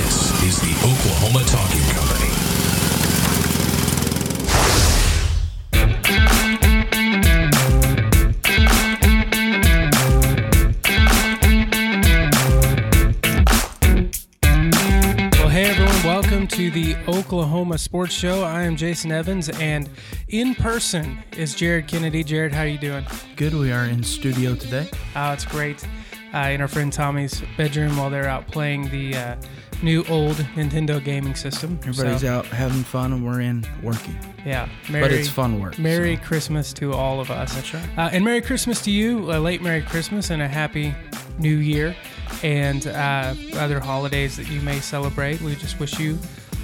This is the Oklahoma Talking Company. Well, hey everyone, welcome to the Oklahoma Sports Show. I am Jayson Evans, and in person is Jared Kennedy. Jared, how are you doing? Good. We are in studio today. Oh, it's great. Uh, in our friend Tommy's bedroom while they're out playing the uh, new old Nintendo gaming system. Everybody's So, out having fun, and we're in working. Yeah, Merry, but it's fun work. Merry so. Christmas to all of us. That's right. Uh, and Merry Christmas to you, a late Merry Christmas and a Happy New Year, and uh, other holidays that you may celebrate. We just wish you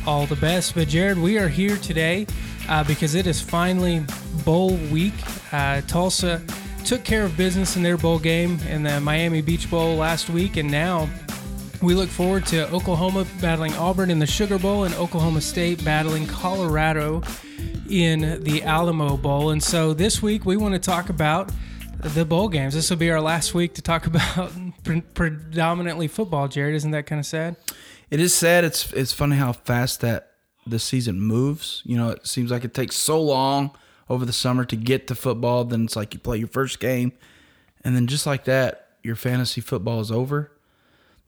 all the best. But Jared, we are here today uh, because it is finally bowl week. Uh, Tulsa took care of business in their bowl game in the Miami Beach Bowl last week, and now we look forward to Oklahoma battling Auburn in the Sugar Bowl and Oklahoma State battling Colorado in the Alamo Bowl. And so this week we want to talk about the bowl games. This will be our last week to talk about pre- predominantly football. Jared, isn't that kind of sad? It is sad. It's it's funny how fast that the season moves. You know, it seems like it takes so long over the summer to get to football. Then it's like you play your first game, and then just like that, your fantasy football is over.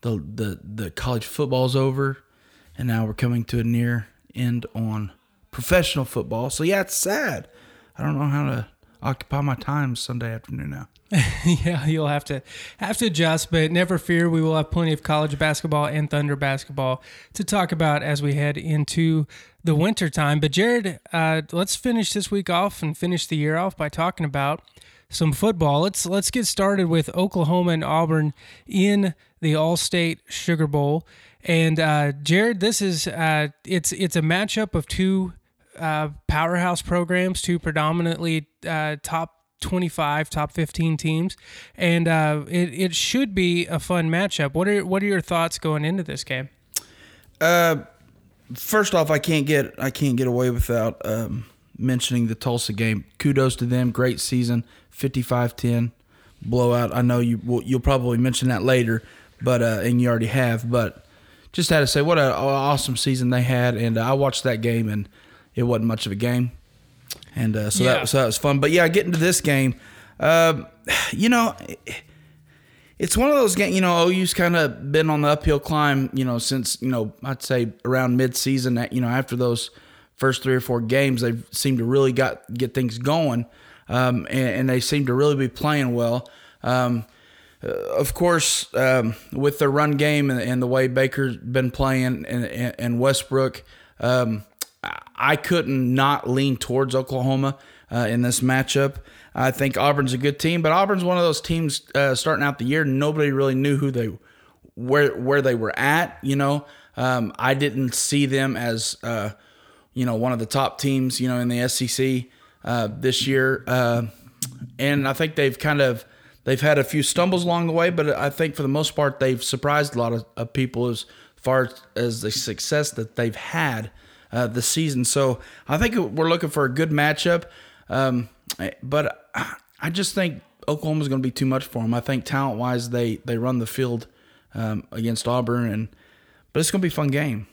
The the the college football's over, and now we're coming to a near end on professional football. So yeah, it's sad. I don't know how to occupy my time Sunday afternoon now. yeah, you'll have to have to adjust, but never fear. We will have plenty of college basketball and Thunder basketball to talk about as we head into the winter time. But Jared, uh, let's finish this week off and finish the year off by talking about some football. Let's let's get started with Oklahoma and Auburn in the All-State Sugar Bowl. And uh, Jared, this is uh, it's it's a matchup of two uh, powerhouse programs, two predominantly uh, top 25, top 15 teams, and uh, it, it should be a fun matchup. What are what are your thoughts going into this game? Uh, first off, I can't get I can't get away without um, mentioning the Tulsa game. Kudos to them, great season, 55-10 blowout. I know you will, you'll probably mention that later, but uh, and you already have, but just had to say what an awesome season they had, and uh, I watched that game and it wasn't much of a game, and uh, so Yeah. that so that was fun. But yeah, getting to this game, um, you know. It's one of those games, you know. OU's kind of been on the uphill climb, you know, since you know I'd say around mid-season. That you know after those first three or four games, they've seemed to really got get things going, um, and, and they seem to really be playing well. Um, uh, of course, um, with the run game and, and the way Baker's been playing and, and, and Westbrook, um, I- couldn't not lean towards Oklahoma uh, in this matchup. I think Auburn's a good team, but Auburn's one of those teams uh, starting out the year. Nobody really knew who they where where they were at. You know, um, I didn't see them as uh, you know one of the top teams. You know, in the SEC uh, this year, and I think they've kind of they've had a few stumbles along the way, but I think for the most part they've surprised a lot of, of people as far as the success that they've had uh, this season. So I think we're looking for a good matchup, um, but I just think Oklahoma's going to be too much for them. I think talent wise they they run the field um, against Auburn, and but it's going to be a fun game.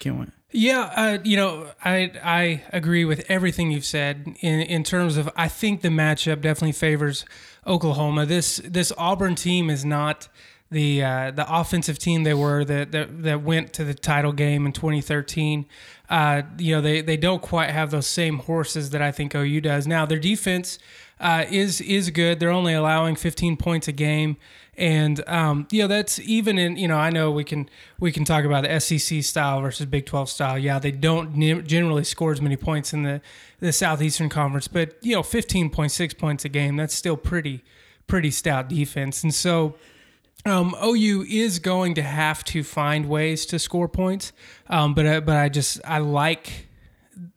Can't wait. Yeah, uh, you know, I I agree with everything you've said in in terms of I think the matchup definitely favors Oklahoma. This this Auburn team is not the uh, the offensive team they were that, that that went to the title game in 2013. Uh, you know, they they don't quite have those same horses that I think OU does. Now their defense uh, is is good. They're only allowing 15 points a game, and um, you know that's even in you know I know we can we can talk about the SEC style versus Big 12 style. Yeah, they don't ne- generally score as many points in the the Southeastern Conference, but you know 15.6 points a game that's still pretty pretty stout defense, and so. Um, OU is going to have to find ways to score points, um, but I- but I just I like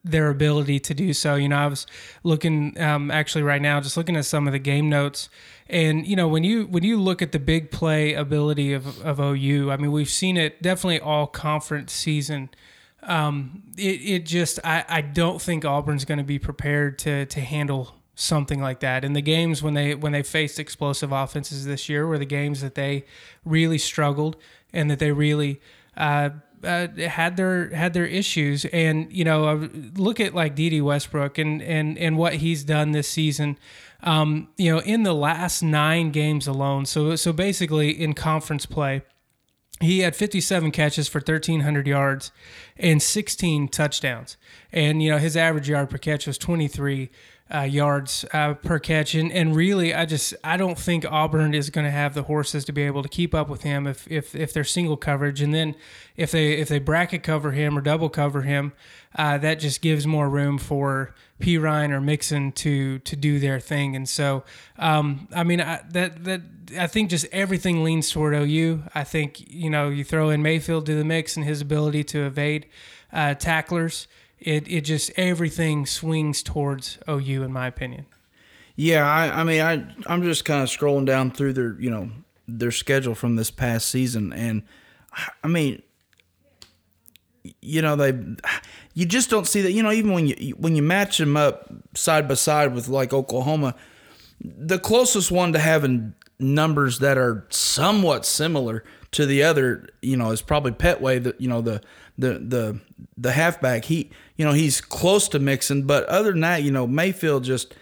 their ability to do so. You know, I was looking um, actually right now, just looking at some of the game notes, and you know when you when you look at the big play ability of of OU, I mean we've seen it definitely all conference season. Um, it it just I I don't think Auburn's going to be prepared to to handle something like that. And the games when they when they faced explosive offenses this year were the games that they really struggled and that they really uh, uh, had their had their issues, and you know, uh, look at like Dede Westbrook and and and what he's done this season. Um, you know, in the last nine games alone. So so basically in conference play, he had 57 catches for 1300 yards and 16 touchdowns and you know his average yard per catch was 23 uh, yards uh, per catch and, and really i just i don't think auburn is going to have the horses to be able to keep up with him if, if if they're single coverage and then if they if they bracket cover him or double cover him uh, that just gives more room for Perine or Mixon to to do their thing and so um, i mean I, that that I think just everything leans toward OU. I think you know you throw in Mayfield to the mix and his ability to evade uh, tacklers. It it just everything swings towards OU in my opinion. Yeah, I, I mean, I I'm just kind of scrolling down through their you know their schedule from this past season, and I mean, you know they you just don't see that you know even when you when you match them up side by side with like Oklahoma, the closest one to having numbers that are somewhat similar to the other, you know, is probably Pettway. The you know the the the the halfback. He you know he's close to Mixon, but other than that, you know Mayfield just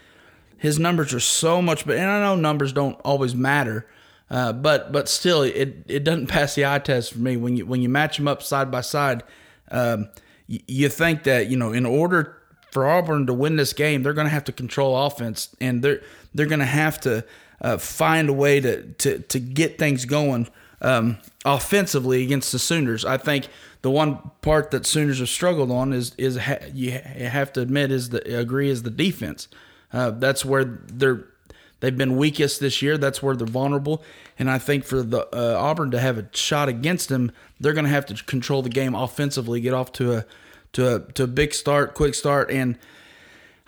his numbers are so much. But and I know numbers don't always matter, uh, but but still it it doesn't pass the eye test for me when you when you match them up side by side. Um, you, you think that you know in order for Auburn to win this game, they're going to have to control offense, and they're they're going to have to uh, find a way to to to get things going um, offensively against the Sooners. I think the one part that Sooners have struggled on is is ha- you have to admit is the agree is the defense. Uh, that's where they're they've been weakest this year. That's where they're vulnerable. And I think for the uh, Auburn to have a shot against them, they're going to have to control the game offensively, get off to a to a to a big start, quick start, and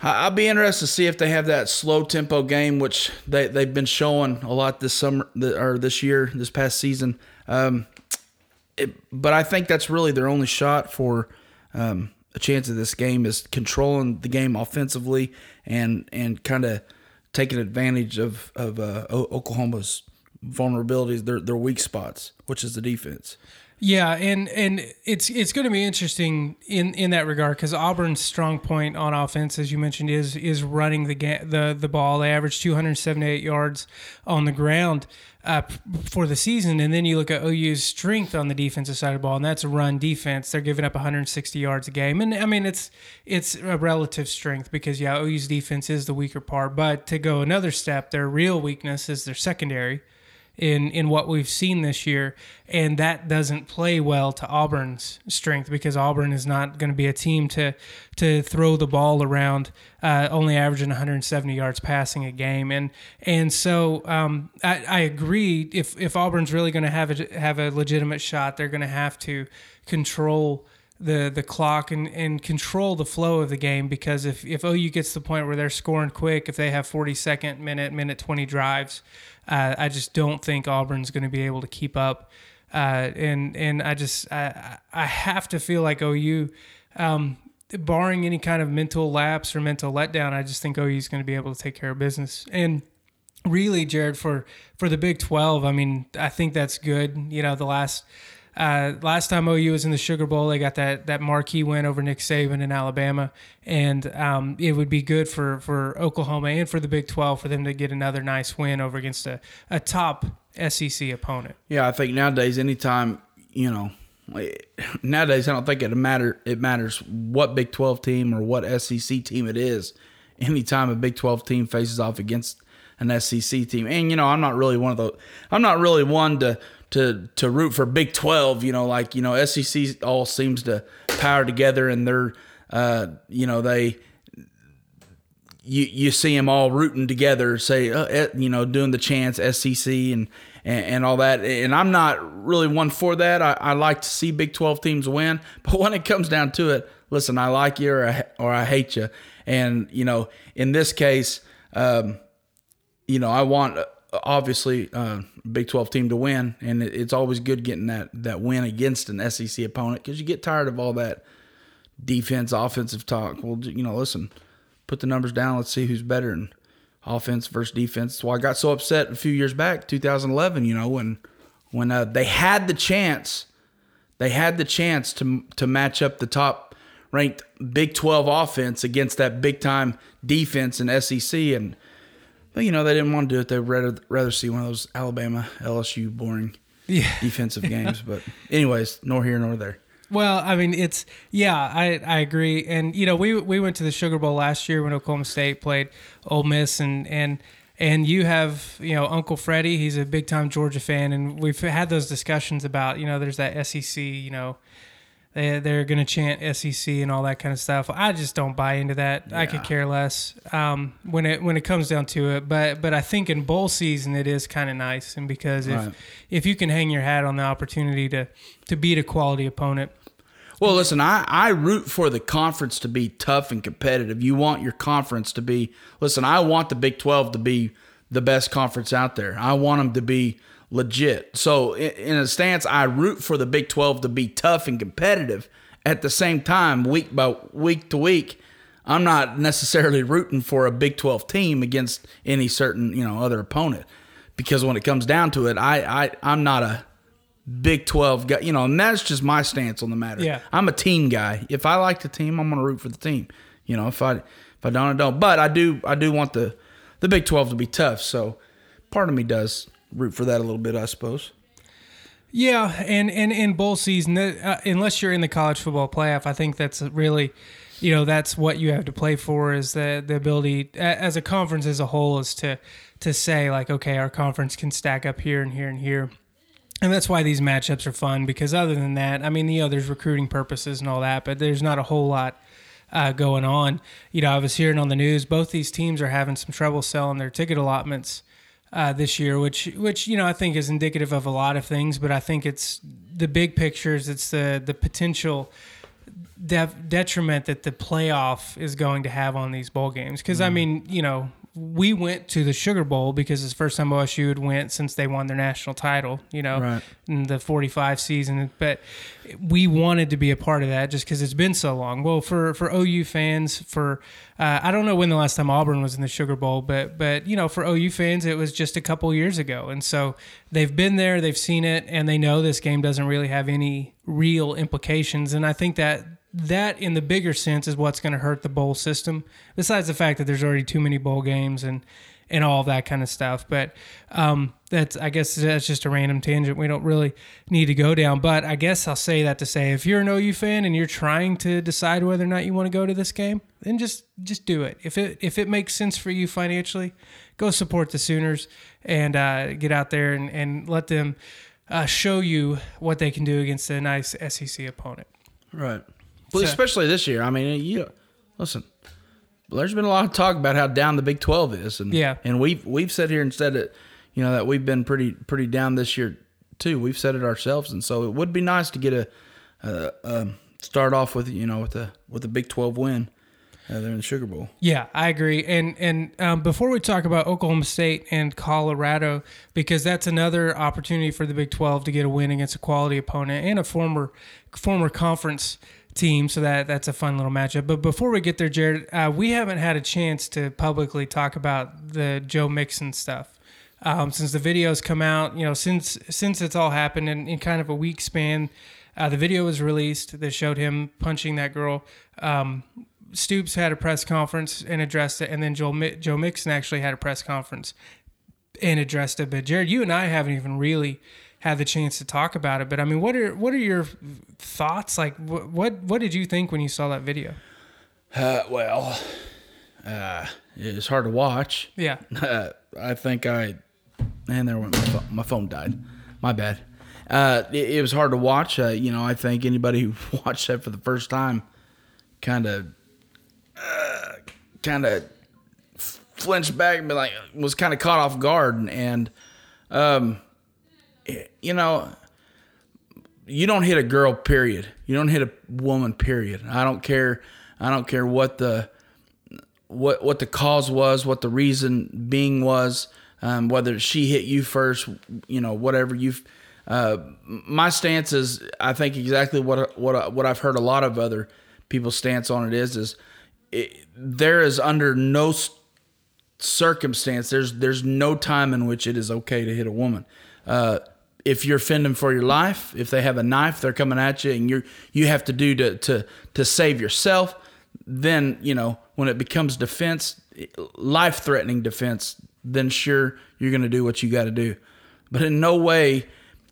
I'll be interested to see if they have that slow tempo game, which they they've been showing a lot this summer or this year, this past season. Um, it, but I think that's really their only shot for um, a chance of this game is controlling the game offensively and and kind of taking advantage of of uh, Oklahoma's vulnerabilities, their their weak spots, which is the defense. Yeah, and and it's it's going to be interesting in in that regard because Auburn's strong point on offense, as you mentioned, is is running the ga- the the ball. They average 278 yards on the ground uh, for the season, and then you look at OU's strength on the defensive side of the ball, and that's run defense. They're giving up 160 yards a game, and I mean it's it's a relative strength because yeah, OU's defense is the weaker part, but to go another step, their real weakness is their secondary in in what we've seen this year, and that doesn't play well to Auburn's strength because Auburn is not going to be a team to to throw the ball around, uh, only averaging 170 yards passing a game, and and so um, I, I agree. If if Auburn's really going to have a have a legitimate shot, they're going to have to control the the clock and, and control the flow of the game because if, if OU gets to the point where they're scoring quick, if they have 40 second, minute, minute 20 drives, uh, I just don't think Auburn's going to be able to keep up. Uh, and and I just I, I have to feel like OU, um, barring any kind of mental lapse or mental letdown, I just think OU is going to be able to take care of business. And really, Jared, for for the Big Twelve, I mean, I think that's good. You know, the last uh, last time OU was in the Sugar Bowl, they got that that marquee win over Nick Saban in Alabama, and um, it would be good for for Oklahoma and for the Big Twelve for them to get another nice win over against a, a top SEC opponent. Yeah, I think nowadays, anytime you know, nowadays I don't think it matter. It matters what Big Twelve team or what SEC team it is. Anytime a Big Twelve team faces off against an SEC team, and you know, I'm not really one of those. I'm not really one to to to root for Big Twelve. You know, like you know, SEC all seems to power together, and they're uh, you know they you you see them all rooting together, say uh, you know doing the chants SEC and, and, and all that. And I'm not really one for that. I, I like to see Big Twelve teams win, but when it comes down to it, listen, I like you or I, or I hate you, and you know in this case, um, you know I want obviously uh, Big 12 team to win, and it's always good getting that that win against an SEC opponent because you get tired of all that defense, offensive talk. Well, you know, listen, put the numbers down. Let's see who's better in offense versus defense. That's why I got so upset a few years back, 2011. You know, when when uh, they had the chance They had the chance to to match up the top ranked Big 12 offense against that big time defense in SEC and but you know they didn't want to do it. They'd rather rather see one of those Alabama LSU boring Yeah. defensive games. But anyways, nor here nor there. Well, I mean, it's yeah, I I agree, and you know, we we went to the Sugar Bowl last year when Oklahoma State played Ole Miss, and and and you have you know Uncle Freddie, he's a big time Georgia fan, and we've had those discussions about you know there's that SEC, you know, they they're gonna chant SEC and all that kind of stuff. I just don't buy into that. I could care less um, when it when it comes down to it. But but I think in bowl season it is kind of nice, and because if Right. if you can hang your hat on the opportunity to to beat a quality opponent. Well, listen, I, I root for the conference to be tough and competitive. You want your conference to be, listen, I want the Big 12 to be the best conference out there. I want them to be legit. So, in, a stance, I root for the Big 12 to be tough and competitive. At the same time, week by week to week, I'm not necessarily rooting for a Big 12 team against any certain, you know, other opponent. Because when it comes down to it, I, I I'm not a Big 12 guy, you know, and that's just my stance on the matter. Yeah. I'm a team guy. If I like the team, I'm going to root for the team. You know, if I if I don't, I don't. But I do I do want the the Big 12 to be tough. So part of me does root for that a little bit, I suppose. Yeah, and and in bowl season, uh, unless you're in the college football playoff, I think that's really, you know, that's what you have to play for is the the ability as a conference as a whole is to to say like, okay, our conference can stack up here and here and here. And that's why these matchups are fun because other than that, I mean, you know, there's recruiting purposes and all that, but there's not a whole lot uh, going on. You know, I was hearing on the news both these teams are having some trouble selling their ticket allotments uh, this year, which which you know I think is indicative of a lot of things, but I think it's the big pictures. It's the the potential de- detriment that the playoff is going to have on these bowl games. Because I mean, you know, we went to the Sugar Bowl because it's the first time OSU had went since they won their national title. You know, Right. in the 45 season but we wanted to be a part of that just because it's been so long well for for ou fans for uh, i don't know when the last time auburn was in the sugar bowl but but you know for ou fans it was just a couple years ago and so they've been there they've seen it and they know this game doesn't really have any real implications and i think that that in the bigger sense is what's going to hurt the bowl system besides the fact that there's already too many bowl games and and all that kind of stuff. But um, that's I guess that's just a random tangent we don't really need to go down. But I guess I'll say that to say if you're an OU fan and you're trying to decide whether or not you want to go to this game, then just just do it. If it if it makes sense for you financially, go support the Sooners and uh, get out there and, and let them uh, show you what they can do against a nice SEC opponent. Right. Well, So- especially this year. I mean, you listen. There's been a lot of talk about how down the Big 12 is, and Yeah. and we've we've said here and said it, you know, that we've been pretty pretty down this year too. We've said it ourselves, and so it would be nice to get a, a, um start off with you know with a with a Big 12 win uh, there in the Sugar Bowl. Yeah, I agree. And and um, before we talk about Oklahoma State and Colorado, because that's another opportunity for the Big Twelve to get a win against a quality opponent and a former former conference team. So that that's a fun little matchup. But before we get there, Jared, uh, we haven't had a chance to publicly talk about the Joe Mixon stuff. Um, since the videos come out, you know, since since it's all happened in, in kind of a week span, uh, the video was released that showed him punching that girl. Um, Stoops had a press conference and addressed it, and then Joe Mi- Joe Mixon actually had a press conference and addressed it. But Jared, you and I haven't even really had the chance to talk about it. But I mean, what are what are your thoughts? Like, what what, what did you think when you saw that video? Uh, well, uh, it's hard to watch. Yeah, Uh, I think I, and there went my phone, my phone died. My bad. Uh, it, it was hard to watch. Uh, you know, I think anybody who watched that for the first time, kind of, uh, kind of flinched back and be like, was kind of caught off guard. And, and um, you know, you don't hit a girl. Period. You don't hit a woman. Period. I don't care. I don't care what the what what the cause was, what the reason being was, um, whether she hit you first, you know, whatever you've. Uh, my stance is, I think exactly what what what I've heard a lot of other people's stance on it is is it, there is under no circumstance there's there's no time in which it is okay to hit a woman. Uh, if you're fending for your life, if they have a knife, they're coming at you, and you you have to do to to to save yourself. Then you know when it becomes defense, life threatening defense, then sure you're going to do what you got to do. But in no way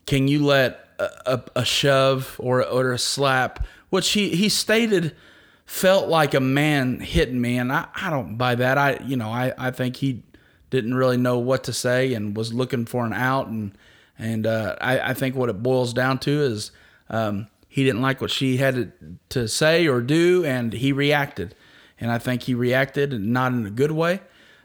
can you let a, a, a shove or or a slap, which he he stated felt like a man hitting me, and I, I don't buy that. I you know I, I think he didn't really know what to say and was looking for an out, and and uh, I, I think what it boils down to is um, he didn't like what she had to, to say or do, and he reacted, and I think he reacted not in a good way.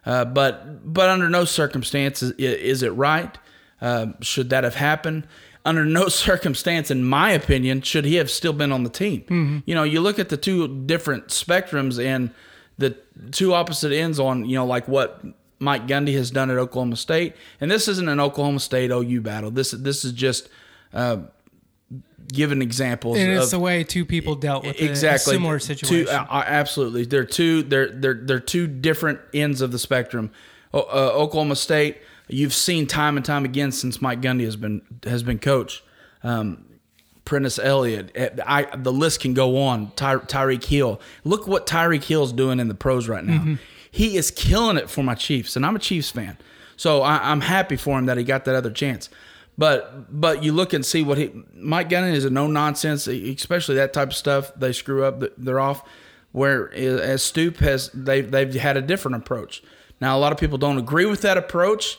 Uh, but but under no circumstances is it right. Uh, should that have happened? under no circumstance, in my opinion, should he have still been on the team. Mm-hmm. You know, you look at the two different spectrums and the two opposite ends on, you know, like what Mike Gundy has done at Oklahoma State, and this isn't an Oklahoma State OU battle. This this is just uh, giving examples. And it's of, the way two people dealt with exactly a similar situation. Two, uh, absolutely, they're two they're they're they're two different ends of the spectrum. Uh, Oklahoma State you've seen time and time again since Mike Gundy has been has been coach. Um, Prentice Elliott, eh, I, the list can go on. Ty, Tyreek Hill. Look what Tyreek Hill's doing in the pros right now. Mm-hmm. He is killing it for my Chiefs, and I'm a Chiefs fan, so I, am happy for him that he got that other chance. But but you look and see what he Mike Gundy is a no nonsense, especially that type of stuff. They screw up, they're off. Where as Stoop has they they've had a different approach. Now a lot of people don't agree with that approach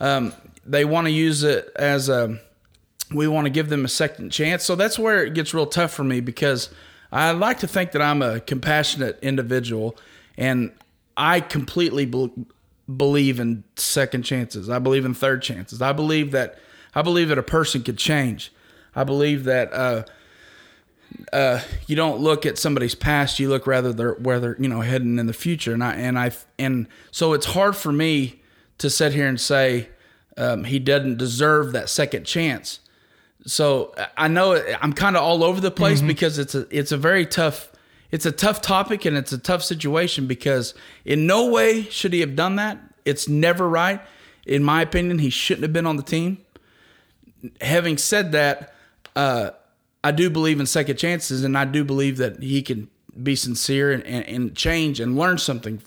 um, they want to use it as a we want to give them a second chance. So that's where it gets real tough for me because I like to think that I'm a compassionate individual and I completely be- believe in second chances. I believe in third chances. I believe that I believe that a person could change. I believe that uh, uh, you don't look at somebody's past. You look rather they're, where they're you know heading in the future. And I and I and so it's hard for me to sit here and say um, he doesn't deserve that second chance. So I know I'm kind of all over the place mm-hmm. because it's a it's a very tough it's a tough topic and it's a tough situation because in no way should he have done that. It's never right. In my opinion, he shouldn't have been on the team. Having said that, uh, I do believe in second chances, and I do believe that he can be sincere and, and, and change and learn something,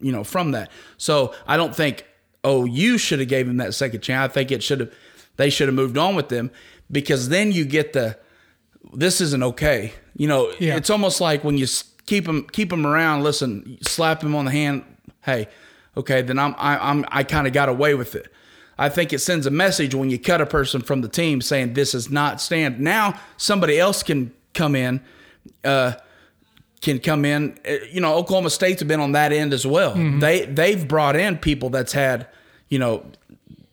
you know, from that. So I don't think oh, you should have gave him that second chance. I think it should have they should have moved on with them because then you get the this isn't okay. You know, yeah. it's almost like when you keep them keep them around. Listen, slap him on the hand. Hey, okay, then I'm I, I'm I kind of got away with it. I think it sends a message when you cut a person from the team saying this is not stand. Now somebody else can come in. Uh, can come in. Uh, you know, Oklahoma State's been on that end as well. Mm-hmm. They they've brought in people that's had, you know,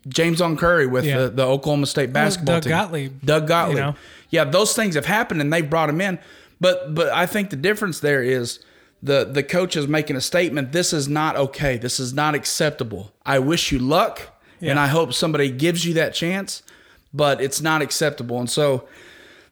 JamesOn Curry with yeah. the, the, Oklahoma State basketball team. Doug team. Gottlieb. Doug Gottlieb. You know? Yeah, those things have happened and they've brought him in. But but I think the difference there is the the coach is making a statement. This is not okay. This is not acceptable. I wish you luck, yeah. and I hope somebody gives you that chance, but it's not acceptable. And so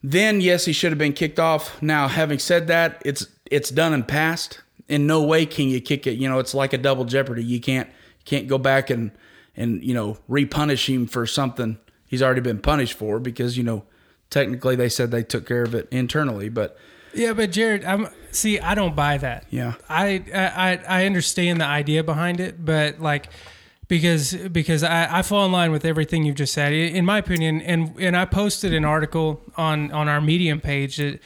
then yes, he should have been kicked off. Now, having said that, it's it's done and past. In no way can you kick it. You know, it's like a double jeopardy. You can't can't go back and and you know repunish him for something he's already been punished for because you know technically they said they took care of it internally, but. Yeah, but Jared, I'm see. I don't buy that. Yeah, I I I understand the idea behind it, but like because because I, I fall in line with everything you've just said. In my opinion, and and I posted an article on on our Medium page that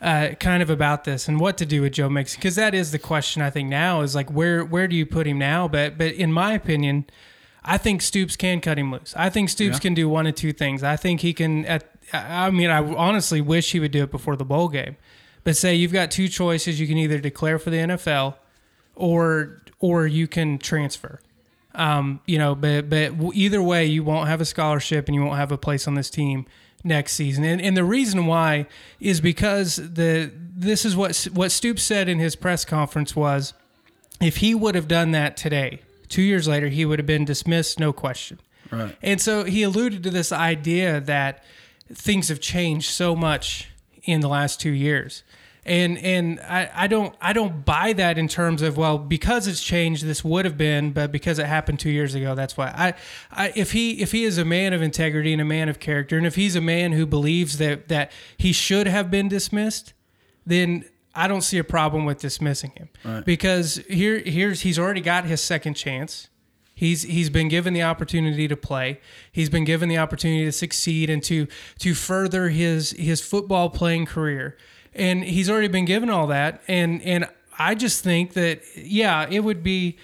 uh, kind of about this and what to do with Joe Mixon because that is the question I think now is like where where do you put him now? But but in my opinion, I think Stoops can cut him loose. I think Stoops yeah. can do one of two things. I think he can. At, I mean, I honestly wish he would do it before the bowl game. But say you've got two choices: you can either declare for the NFL, or or you can transfer. Um, you know, but but either way, you won't have a scholarship and you won't have a place on this team next season. And, and the reason why is because the this is what what Stoops said in his press conference was if he would have done that today, 2 years later he would have been dismissed no question. Right. And so he alluded to this idea that things have changed so much in the last 2 years. And and I, I don't I don't buy that in terms of well because it's changed this would have been but because it happened two years ago that's why I, I if he if he is a man of integrity and a man of character and if he's a man who believes that that he should have been dismissed then I don't see a problem with dismissing him because here here's he's already got his second chance. He's he's been given the opportunity to play. He's been given the opportunity to succeed and to to further his his football playing career. And he's already been given all that and and I just think that yeah, it would be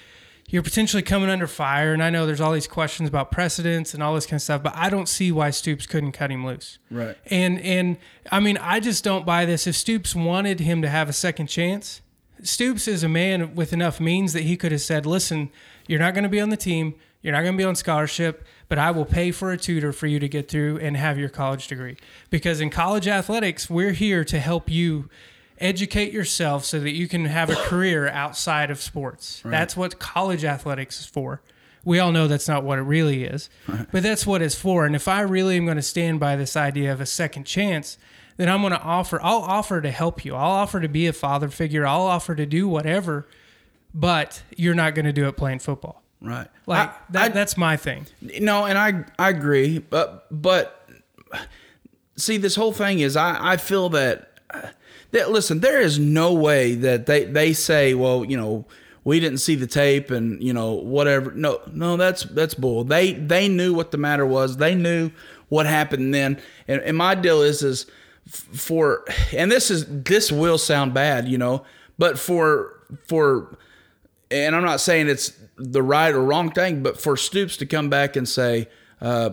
you're potentially coming under fire and I know there's all these questions about precedents and all this kind of stuff, but I don't see why Stoops couldn't cut him loose. Right. And and I mean, I just don't buy this. If Stoops wanted him to have a second chance, Stoops is a man with enough means that he could have said, "Listen, you're not going to be on the team. You're not going to be on scholarship, but I will pay for a tutor for you to get through and have your college degree." Because in college athletics, we're here to help you educate yourself so that you can have a career outside of sports. That's what college athletics is for. We all know that's not what it really is, but that's what it's for. And if I really am going to stand by this idea of a second chance, then I'm going to offer, I'll offer to help you. I'll offer to be a father figure. I'll offer to do whatever, but you're not going to do it playing football. Right. Like I- that, I- that's my thing. No, and I I agree, but but see, this whole thing is I I feel that that listen, there is no way that they they say, well, you know, we didn't see the tape and you know whatever. No, no, that's that's bull. They they knew what the matter was. They knew what happened then. And, and my deal is is for and this is this will sound bad, you know, but for for and I'm not saying it's the right or wrong thing, but for Stoops to come back and say, uh,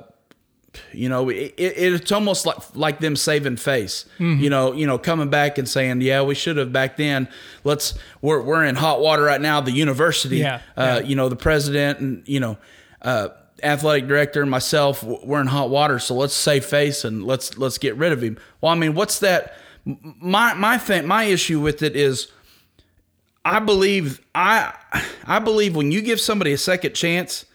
you know, it, it, it's almost like like them saving face. You know, you know, coming back and saying, yeah, we should have back then. Let's we're we're in hot water right now. The university, Yeah, uh, yeah. you know, the president and you know, uh, athletic director and myself, we're in hot water. So let's save face and let's let's get rid of him. Well, I mean, what's that? My my thing, my issue with it is. I believe I I believe when you give somebody a second chance,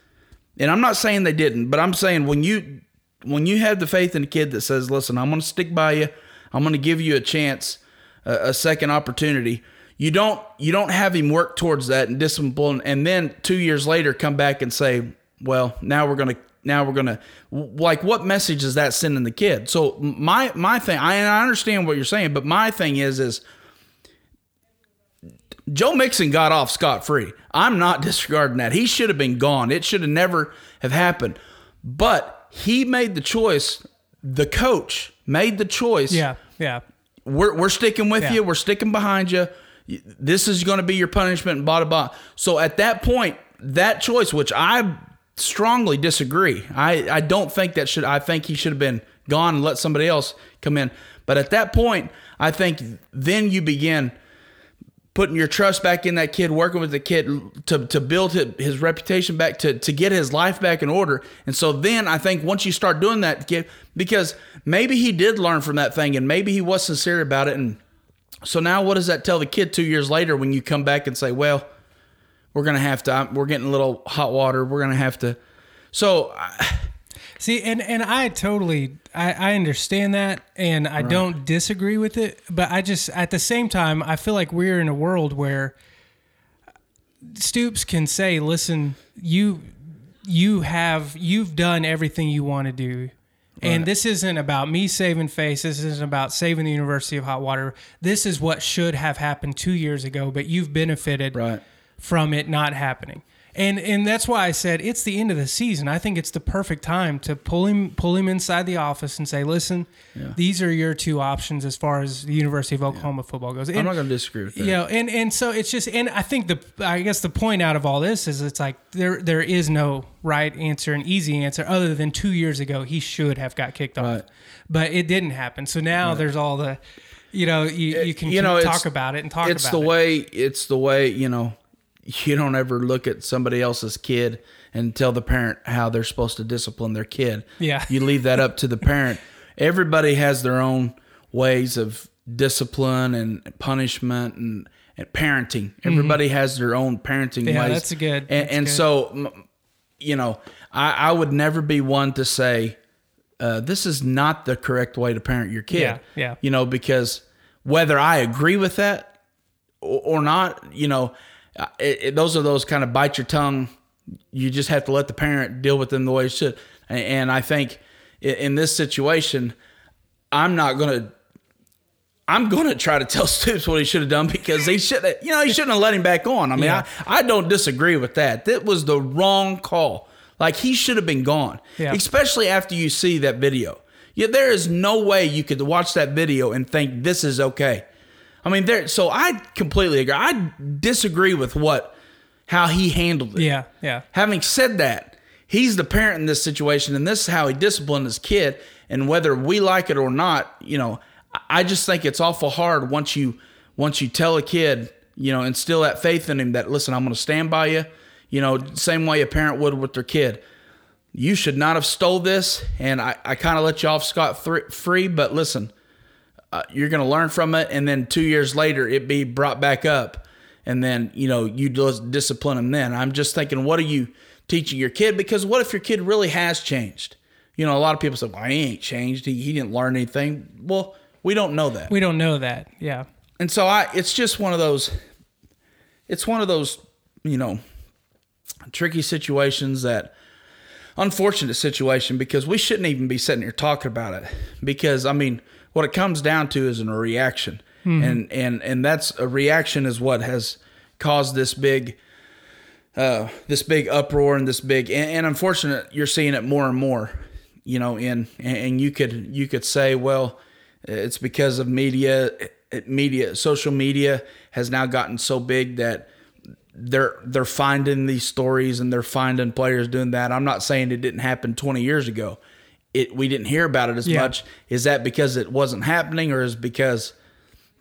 and I'm not saying they didn't, but I'm saying when you when you have the faith in a kid that says, "Listen, I'm going to stick by you. I'm going to give you a chance, a, a second opportunity." You don't you don't have him work towards that and discipline, and then two years later come back and say, "Well, now we're going to." Now we're gonna like what message is that sending the kid? So my my thing, I, I understand what you're saying, but my thing is is Joe Mixon got off scot free. I'm not disregarding that. He should have been gone. It should have never have happened. But he made the choice. The coach made the choice. Yeah, yeah. We're, we're sticking with Yeah. you. We're sticking behind you. This is going to be your punishment and blah, blah, blah. So at that point, that choice, which I strongly disagree, I, I don't think that should, I think he should have been gone and let somebody else come in. But at that point, I think then you begin putting your trust back in that kid, working with the kid to, to build his, his reputation back, to, to get his life back in order. And so then I think once you start doing that, because maybe he did learn from that thing and maybe he was sincere about it. And so now what does that tell the kid two years later when you come back and say, well, we're going to have to, we're getting a little hot water. We're going to have to. So See, and and I totally I, I understand that, and I don't disagree with it. But I just at the same time, I feel like we're in a world where Stoops can say, "Listen, you you have you've done everything you want to do." And this isn't about me saving face. This isn't about saving the University of Hot Water. This is what should have happened two years ago, but you've benefited Right. from it not happening. And and that's why I said it's the end of the season. I think it's the perfect time to pull him pull him inside the office and say, "Listen, these are your two options as far as the University of Oklahoma football goes." And, I'm not going to disagree with that. you know, and and so it's just, and I think the, I guess the point out of all this is it's like there there is no right answer, and easy answer, other than two years ago he should have got kicked off, Right. but it didn't happen. So now there's all the, you know, you, you can you know, talk about it and talk it's about the it. way it's the way you know you don't ever look at somebody else's kid and tell the parent how they're supposed to discipline their kid Yeah. you leave that up to the parent everybody has their own ways of discipline and punishment and, and parenting everybody has their own parenting Mm-hmm. Yeah, ways that's good. and, That's and good. so you know I, I would never be one to say uh, this is not the correct way to parent your kid Yeah, yeah. you know because whether I agree with that or, or not, you know, it, it, those are those kind of bite your tongue. You just have to let the parent deal with them the way it should. And, and I think in, in this situation, I'm not going to I'm going to try to tell Stoops what he should have done because he should, have, you know, he shouldn't have let him back on. I mean, Yeah. I, I don't disagree with that. That was the wrong call. Like he should have been gone, Yeah. especially after you see that video. Yeah, there is no way you could watch that video and think this is okay. I mean, there. So I completely agree. I disagree with what how he handled it. Yeah, yeah. Having said that, he's the parent in this situation, and this is how he disciplined his kid. And whether we like it or not, you know, I- just think it's awful hard once you once you tell a kid, you know, instill that faith in him that listen, I'm going to stand by you. You know, same way a parent would with their kid. You should not have stole this, and I, I kind of let you off scot free. But listen, uh, you're going to learn from it, and then two years later, it be brought back up, and then you know you just discipline them Then I'm just thinking, what are you teaching your kid? Because what if your kid really has changed? You know, a lot of people say, "Well, he ain't changed. He, he didn't learn anything." Well, we don't know that, We don't know that. Yeah. and so I, it's just one of those. It's one of those, you know, tricky situations that unfortunate situation because we shouldn't even be sitting here talking about it because I mean what it comes down to is a reaction and and and that's a reaction is what has caused this big uh this big uproar and this big and, and unfortunate you're seeing it more and more you know in and, and you could you could say well it's because of media media social media has now gotten so big that they're they're finding these stories and they're finding players doing that. I'm not saying it didn't happen 20 years ago. It we didn't hear about it as Yeah. much. Is that because it wasn't happening or is because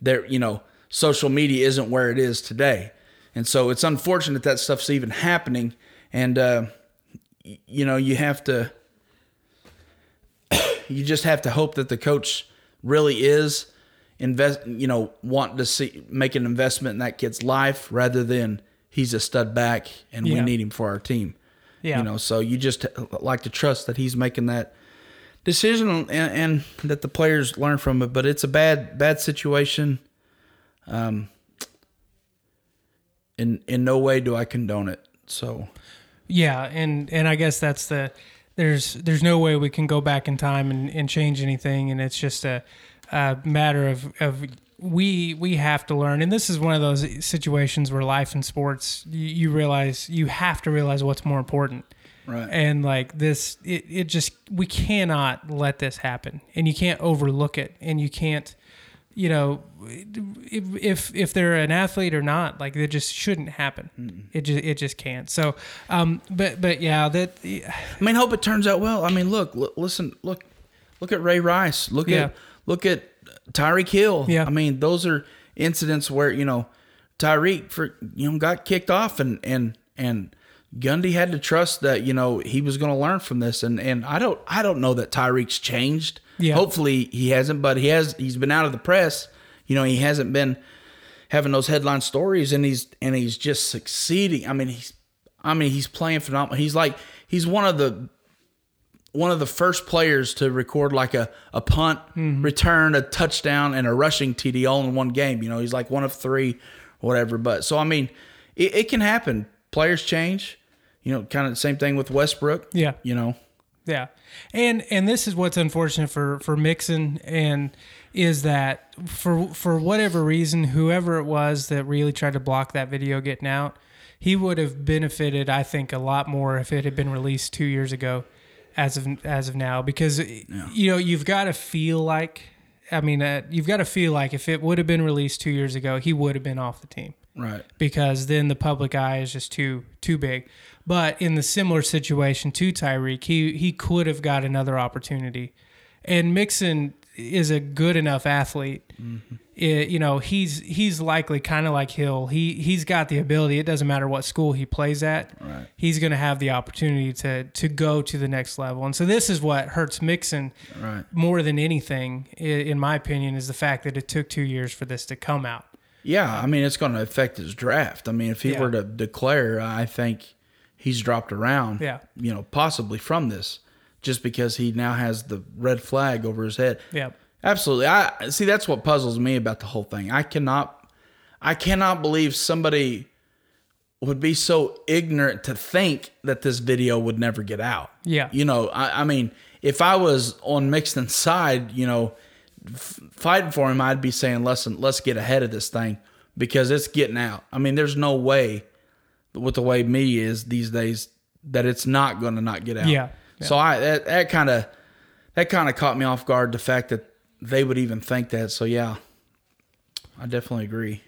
there you know social media isn't where it is today? And so it's unfortunate that stuff's even happening. And uh, you know you have to you just have to hope that the coach really is invest you know want to see make an investment in that kid's life rather than he's a stud back and we need him for our team Yeah. you know so you just like to trust that he's making that decision and, and that the players learn from it but it's a bad bad situation um in in no way do i condone it so Yeah, and and I guess that's the there's there's no way we can go back in time and, and change anything, and it's just a, a matter of of we we have to learn, and this is one of those situations where life and sports you, you realize you have to realize what's more important. Right. And like this, it, it just we cannot let this happen, and you can't overlook it, and you can't, you know, if if, if they're an athlete or not, like it just shouldn't happen. It just it just can't. So, um, but but yeah, that I mean, hope it turns out well. I mean, look, look listen, look, look at Ray Rice. Look Yeah. at look at Tyreek Hill. Yeah. I mean, those are incidents where you know Tyreek for you know got kicked off, and and and Gundy had to trust that you know he was going to learn from this, and and I don't I don't know that Tyreek's changed. Yeah. Hopefully he hasn't, but he has. He's been out of the press. You know, he hasn't been having those headline stories, and he's and he's just succeeding. I mean, he's I mean he's playing phenomenal. He's like he's one of the one of the first players to record like a, a punt, mm-hmm. return, a touchdown, and a rushing TD all in one game. You know, he's like one of three, or whatever. But so I mean, it, it can happen. Players change. You know, kind of the same thing with Westbrook. Yeah. You know, Yeah, and and this is what's unfortunate for for Mixon and is that for for whatever reason, whoever it was that really tried to block that video getting out, he would have benefited, I think, a lot more if it had been released two years ago, as of as of now, because you know you've got to feel like, I mean, uh, you've got to feel like if it would have been released two years ago, he would have been off the team right? because then the public eye is just too too big. But in the similar situation to Tyreek, he he could have got another opportunity, and Mixon is a good enough athlete. Mm-hmm. It- you know, he's he's likely kind of like Hill. He he's got the ability. It doesn't matter what school he plays at. Right. He's going to have the opportunity to to go to the next level. And so this is what hurts Mixon Right. more than anything, in my opinion, is the fact that it took two years for this to come out. Yeah, I mean, it's going to affect his draft. I mean, if he Yeah. were to declare, I think he's dropped around. Yeah. You know, possibly from this, just because he now has the red flag over his head. Yeah. Absolutely. I see that's what puzzles me about the whole thing. I cannot I cannot believe somebody would be so ignorant to think that this video would never get out. Yeah. You know, I, I mean, if I was on Mixon's side, you know, fighting for him, I'd be saying, listen, let's get ahead of this thing because it's getting out. I mean, there's no way with the way me is these days that it's not going to not get out. Yeah. Yeah. So I that, that kind of that kind of caught me off guard the fact that they would even think that. So yeah, I definitely agree.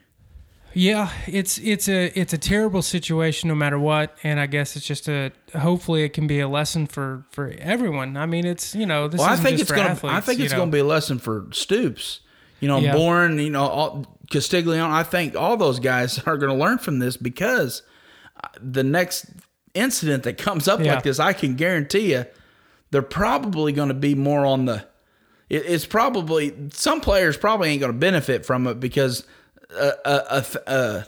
Yeah, it's it's a it's a terrible situation no matter what, and I guess it's just a hopefully it can be a lesson for for everyone. I mean, it's you know this Well, I think it's gonna. athletes, I think it's know. gonna be a lesson for Stoops. You know, Yeah. Boren. You know, all, Castiglione. I think all those guys are gonna learn from this because uh, the next incident that comes up Yeah. like this, I can guarantee you, they're probably going to be more on the. It, it's probably some players probably ain't going to benefit from it because a, a, a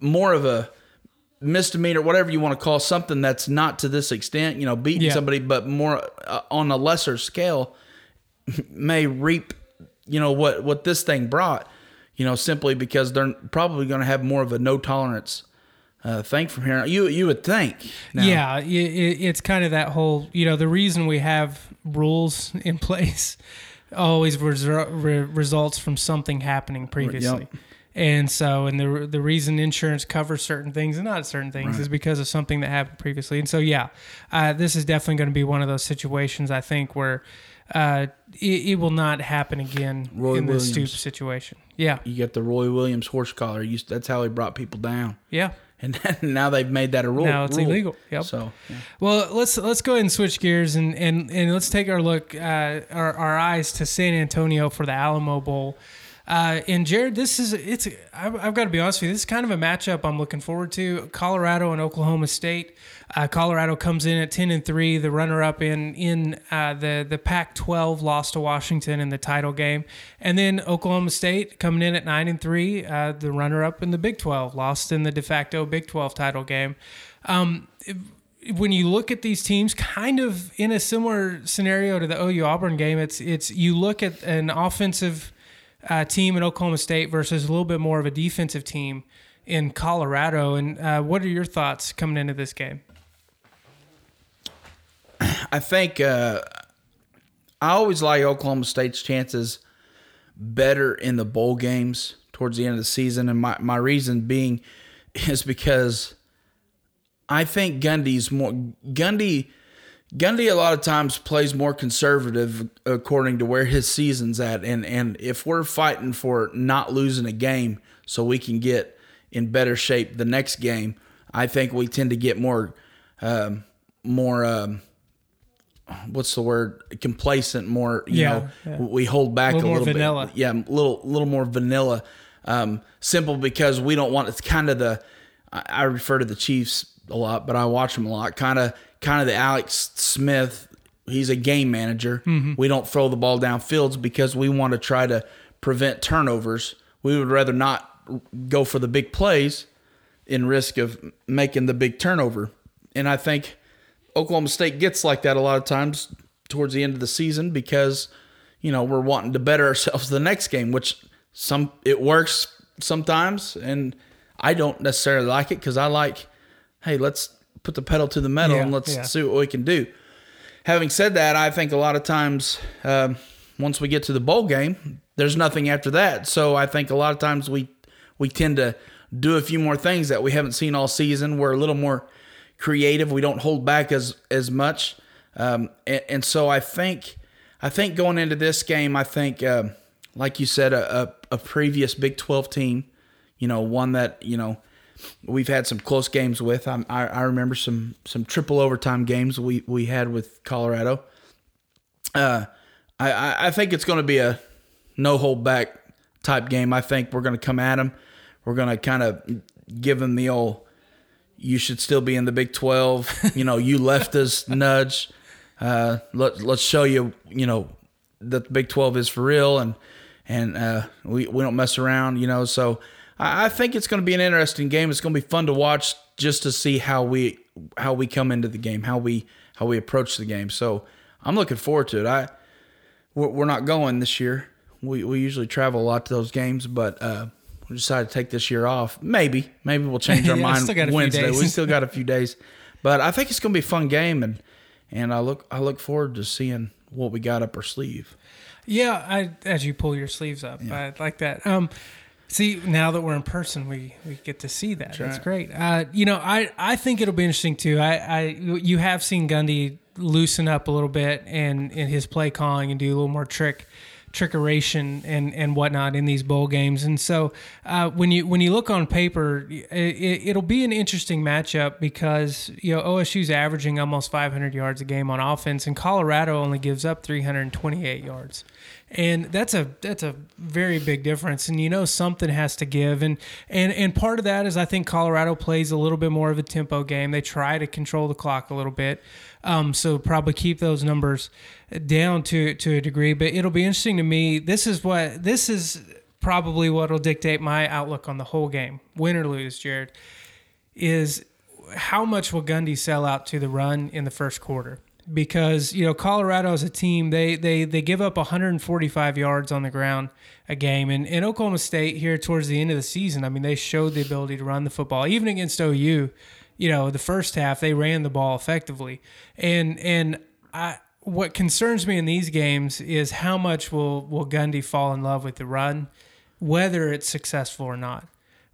more of a misdemeanor, whatever you want to call something that's not to this extent, you know, beating Yeah. somebody, but more uh, on a lesser scale, may reap, you know, what what this thing brought, you know, simply because they're probably going to have more of a no tolerance uh, thing from here. You you would think, Now, Yeah, i i it's kind of that whole, you know, the reason we have rules in place always resu- re- results from something happening previously. And so, and the the reason insurance covers certain things and not certain things is because of something that happened previously. And so, yeah, uh, this is definitely going to be one of those situations I think where uh, it, it will not happen again Roy in the Williams. Stoops situation. Yeah, You get the Roy Williams horse collar. You, that's how he brought people down, yeah. and now they've made that a rule. Now it's rule. illegal. Yep. So yeah. Well, let's let's go ahead and switch gears and and, and let's take our look uh, our our eyes to San Antonio for the Alamo Bowl. Uh, and Jared, this is it's I've, I've got to be honest with you. This is kind of a matchup I'm looking forward to. Colorado and Oklahoma State. Uh, Colorado comes in at ten and three, the runner up in in uh, the the Pac-12 lost to Washington in the title game, and then Oklahoma State coming in at nine and three, uh, the runner up in the Big 12, lost in the de facto Big 12 title game. Um, when you look at these teams, kind of in a similar scenario to the OU Auburn game, it's it's you look at an offensive uh, team in Oklahoma State versus a little bit more of a defensive team in Colorado. And uh, what are your thoughts coming into this game? I think uh, I always like Oklahoma State's chances better in the bowl games towards the end of the season, and my, my reason being is because I think Gundy's more Gundy. Gundy a lot of times plays more conservative according to where his season's at, and and if we're fighting for not losing a game so we can get in better shape the next game, I think we tend to get more um, more. Um, what's the word complacent more you Yeah, know yeah. we hold back a Little little, more vanilla. bit yeah a little little more vanilla um simple because we don't want it's kind of the I refer to the chiefs a lot but i watch them a lot kind of kind of the alex smith he's a game manager. Mm-hmm. we don't throw the ball down fields because we want to try to prevent turnovers. We would rather not go for the big plays in risk of making the big turnover. And i think Oklahoma State gets like that a lot of times towards the end of the season because you know we're wanting to better ourselves the next game, which some it works sometimes, and I don't necessarily like it because I like, hey, let's put the pedal to the metal Yeah, and let's yeah. see what we can do. Having said that, I think a lot of times um, once we get to the bowl game, there's nothing after that. So I think a lot of times we we tend to do a few more things that we haven't seen all season. We're a little more creative. We don't hold back as as much, um, and, and so I think I think going into this game, I think um like you said, a, a, a previous Big Twelve team, you know, one that you know we've had some close games with. I, I, remember some some triple overtime games we we had with Colorado. Uh, I I, I think it's going to be a no hold back type game. I think we're going to come at them. We're going to kind of give them the old you should still be in the Big 12. You know, you left us nudge. Uh, let, let's show you, you know, that the Big 12 is for real and and uh, we, we don't mess around, you know. So I, think it's going to be an interesting game. It's going to be fun to watch just to see how we how we come into the game, how we how we approach the game. So I'm looking forward to it. I we're, not going this year. we, we usually travel a lot to those games, but uh, we decided to take this year off. Maybe, maybe we'll change our Yeah, mind still got Wednesday. We still got a few days, but I think it's going to be a fun game, and and I look I look forward to seeing what we got up our sleeve. Yeah, I as you pull your sleeves up, I like that. Um, see, now that we're in person, we we get to see that. That's right. great. Uh, you know, I I think it'll be interesting too. I I you have seen Gundy loosen up a little bit and in his play calling and do a little more trick trickeration and and whatnot in these bowl games. And so uh, when you when you look on paper, it, it'll be an interesting matchup because you know OSU's averaging almost 500 yards a game on offense, and Colorado only gives up 328 yards. And that's a that's a very big difference, and you know something has to give, and and and part of that is I think Colorado plays a little bit more of a tempo game. They try to control the clock a little bit, um, so probably keep those numbers down to to a degree. But it'll be interesting to me. This is what this is probably what will dictate my outlook on the whole game, win or lose. Jared is how much will Gundy sell out to the run in the first quarter? Because you know Colorado as a team, they they they give up 145 yards on the ground a game, and, in Oklahoma State here towards the end of the season, I mean they showed the ability to run the football even against OU. You know the first half they ran the ball effectively, and and I what concerns me in these games is how much will will Gundy fall in love with the run, whether it's successful or not.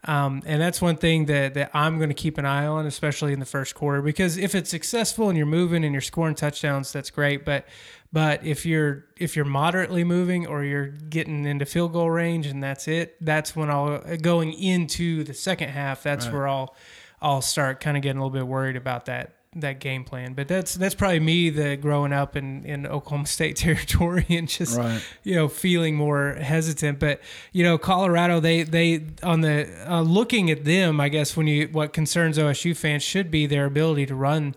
Um, and that's one thing that, that I'm going to keep an eye on, especially in the first quarter, because if it's successful and you're moving and you're scoring touchdowns, that's great. But but if you're if you're moderately moving or you're getting into field goal range and that's it, that's when I'll going into the second half. That's where I'll I'll start kind of getting a little bit worried about that that game plan. But that's that's probably me the growing up in, in Oklahoma State territory and just Right. you know feeling more hesitant. But you know Colorado they they on the uh, looking at them, I guess when you what concerns OSU fans should be their ability to run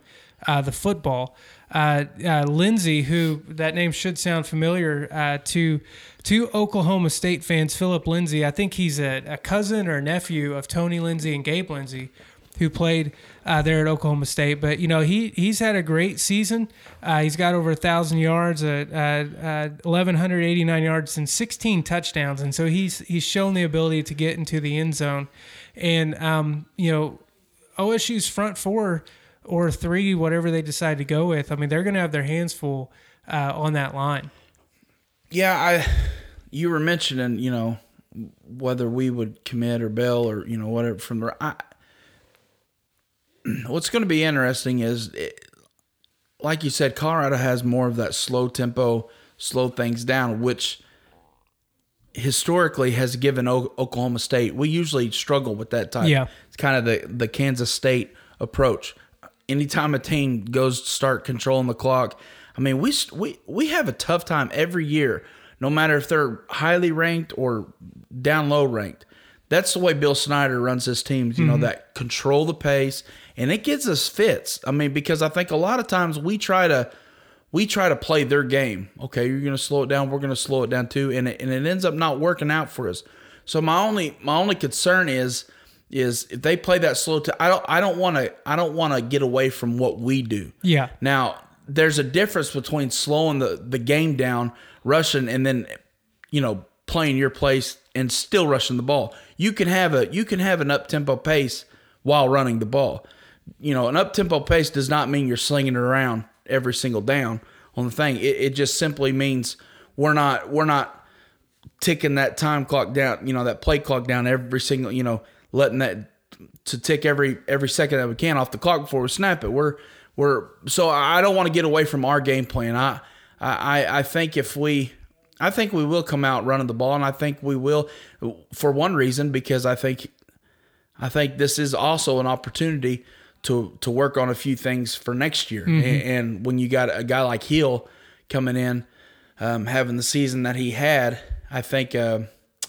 uh, the football. Uh, uh, Lindsay, who that name should sound familiar uh, to to Oklahoma State fans, Phillip Lindsay. I think he's a, a cousin or nephew of Tony Lindsey and Gabe Lindsey who played uh, there at Oklahoma State. But you know, he he's had a great season. Uh, he's got over a thousand yards, uh, uh, uh, eleven hundred eighty nine yards, and sixteen touchdowns. And so he's he's shown the ability to get into the end zone. And um, you know, OSU's front four or three, whatever they decide to go with. I mean, they're going to have their hands full uh, on that line. Yeah, I you were mentioning, you know, whether we would commit or bail or you know whatever from the. I, what's going to be interesting is, it, like you said, Colorado has more of that slow tempo, slow things down, which historically has given o- Oklahoma State. We usually struggle with that type. Yeah. it's kind of the the Kansas State approach. Anytime a team goes to start controlling the clock, I mean, we we we have a tough time every year, no matter if they're highly ranked or down low ranked. That's the way Bill Snyder runs his teams. You know mm-hmm. that control the pace, and it gives us fits. I mean, because I think a lot of times we try to we try to play their game. Okay, you're going to slow it down. We're going to slow it down too, and it, and it ends up not working out for us. So my only my only concern is is if they play that slow. T- I don't I don't want to I don't want to get away from what we do. Yeah. Now there's a difference between slowing the the game down, rushing, and then you know playing your place and still rushing the ball. You can have a you can have an up tempo pace while running the ball. You know, an up tempo pace does not mean you're slinging it around every single down on the thing. It, it just simply means we're not we're not ticking that time clock down. You know, that play clock down every single. You know, letting that to tick every every second that we can off the clock before we snap it. We're we're so I don't want to get away from our game plan. I I I think if we I think we will come out running the ball, and I think we will for one reason because I think I think this is also an opportunity to to work on a few things for next year. And, and when you got a guy like Hill coming in, um, having the season that he had, I think uh,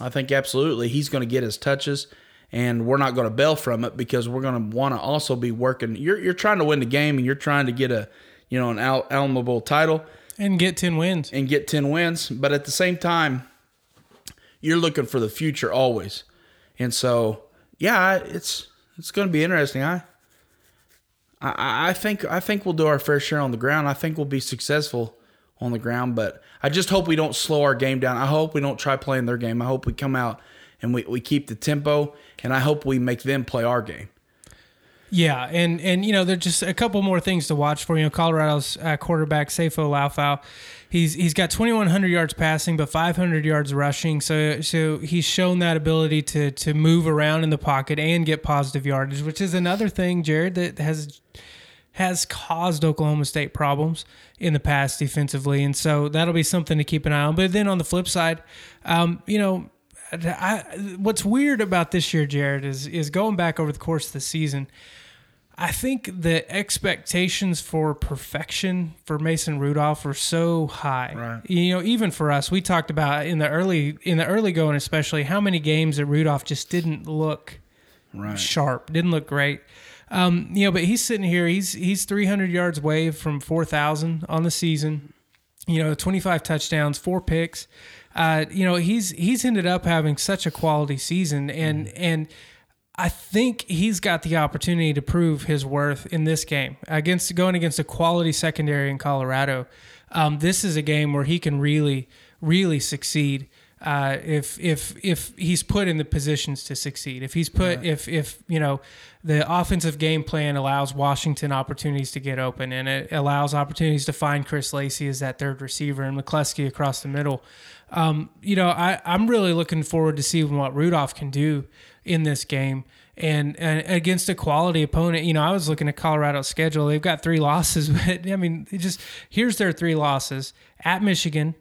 I think absolutely he's going to get his touches, and we're not going to bail from it because we're going to want to also be working. You're you're trying to win the game, and you're trying to get a you know an Al- Alamo Bowl title And get 10 wins. and get 10 wins. But at the same time, you're looking for the future always. And so, yeah, it's it's going to be interesting. I, I I think I think we'll do our fair share on the ground. I think we'll be successful on the ground. But I just hope we don't slow our game down. I hope we don't try playing their game. I hope we come out and we, we keep the tempo, and I hope we make them play our game. Yeah, and and you know there's just a couple more things to watch for. You know, Colorado's uh, quarterback Sefo Liufau, he's he's got 2,100 yards passing, but 500 yards rushing. So so he's shown that ability to to move around in the pocket and get positive yardage, which is another thing, Jared, that has has caused Oklahoma State problems in the past defensively, and so that'll be something to keep an eye on. But then on the flip side, um, you know. I, what's weird about this year, Jared, is is going back over the course of the season. I think the expectations for perfection for Mason Rudolph were so high. Right. You know, even for us, we talked about in the early in the early going, especially how many games that Rudolph just didn't look Right. sharp, didn't look great. Um, you know, but he's sitting here. He's he's 300 yards away from 4,000 on the season. You know, 25 touchdowns, four picks. Uh, you know, he's he's ended up having such a quality season, and and I think he's got the opportunity to prove his worth in this game against going against a quality secondary in Colorado. Um, this is a game where he can really, really succeed uh, if if if he's put in the positions to succeed. If he's put if if you know the offensive game plan allows Washington opportunities to get open and it allows opportunities to find Chris Lacy as that third receiver and McCleskey across the middle. Um, you know, I, I'm really looking forward to seeing what Rudolph can do in this game. And, and against a quality opponent, you know, I was looking at Colorado's schedule. They've got three losses, but I mean, just here's their three losses at Michigan,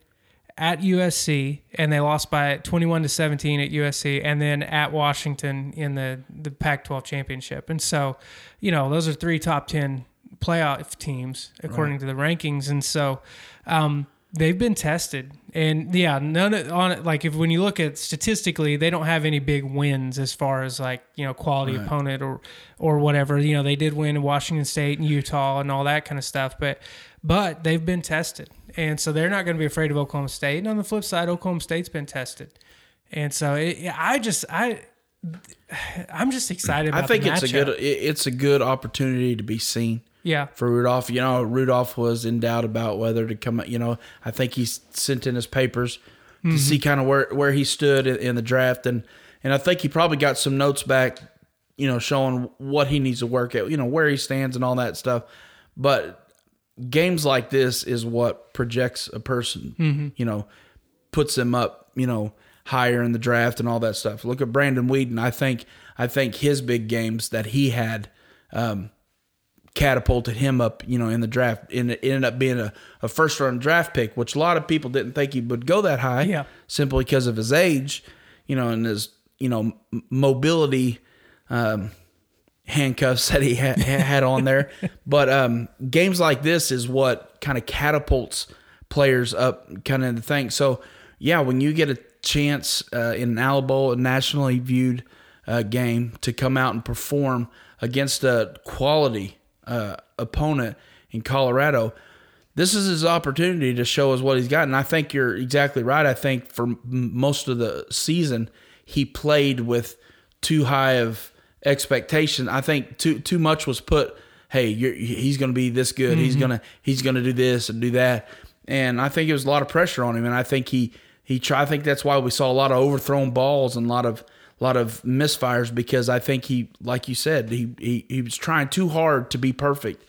at USC, and they lost by 21 to 17 at USC, and then at Washington in the the Pac-12 championship. And so, you know, those are three top 10 playoff teams according to the rankings. And so, um, they've been tested. And yeah none of, on it like if when you look at statistically they don't have any big wins as far as like you know quality opponent or or whatever. You know they did win washington state and utah and all that kind of stuff but but they've been tested. And so they're not going to be afraid of oklahoma state. And on the flip side oklahoma state's been tested. And so it, i just i i'm just excited about I think it's a good it's a good opportunity to be seen yeah for Rudolph. You know, Rudolph was in doubt about whether to come. You know, I think he sent in his papers to see kind of where where he stood in, in the draft, and and I think he probably got some notes back. You know, showing what he needs to work at. You know, where he stands and all that stuff. But games like this is what projects a person. You know, puts them up. You know. Higher in the draft and all that stuff. Look at Brandon Weeden. I think I think his big games that he had um, catapulted him up, you know, in the draft. And it ended up being a, a first round draft pick, which a lot of people didn't think he would go that high. Yeah. Simply because of his age, you know, and his, you know, m- mobility um, handcuffs that he ha- had on there. but um, games like this is what kind of catapults players up kind of the thing. So, yeah, when you get a chance uh, in an Alamo a nationally viewed uh, game, to come out and perform against a quality uh, opponent in Colorado, this is his opportunity to show us what he's got. And I think you're exactly right. I think for m- most of the season, he played with too high of expectation. I think too too much was put. Hey, you're, he's going to be this good. He's gonna he's gonna do this and do that. And I think it was a lot of pressure on him. And I think he he tried. I think that's why we saw a lot of overthrown balls and a lot of lot of misfires because I think he, like you said, he he, he was trying too hard to be perfect.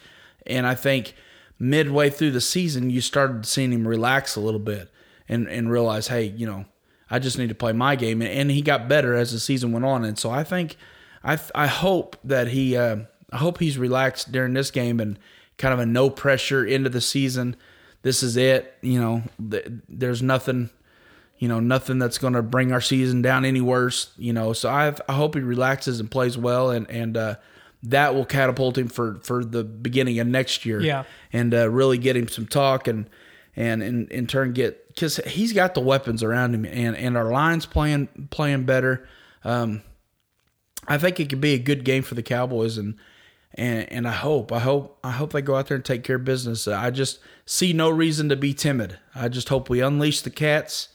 And I think midway through the season, you started seeing him relax a little bit and, and realize, hey, you know, I just need to play my game. And, and he got better as the season went on. And so I think, I I hope that he, uh, I hope he's relaxed during this game and kind of a no pressure into the season. This is it. You know, th- there's nothing, you know, nothing that's going to bring our season down any worse. You know, so I I hope he relaxes and plays well and and. uh that will catapult him for, for the beginning of next year. Yeah. And uh, really get him some talk and and in, in turn get because he's got the weapons around him and, and our lines playing playing better. Um, I think it could be a good game for the Cowboys and and and I hope I hope I hope they go out there and take care of business. I just see no reason to be timid. I just hope we unleash the cats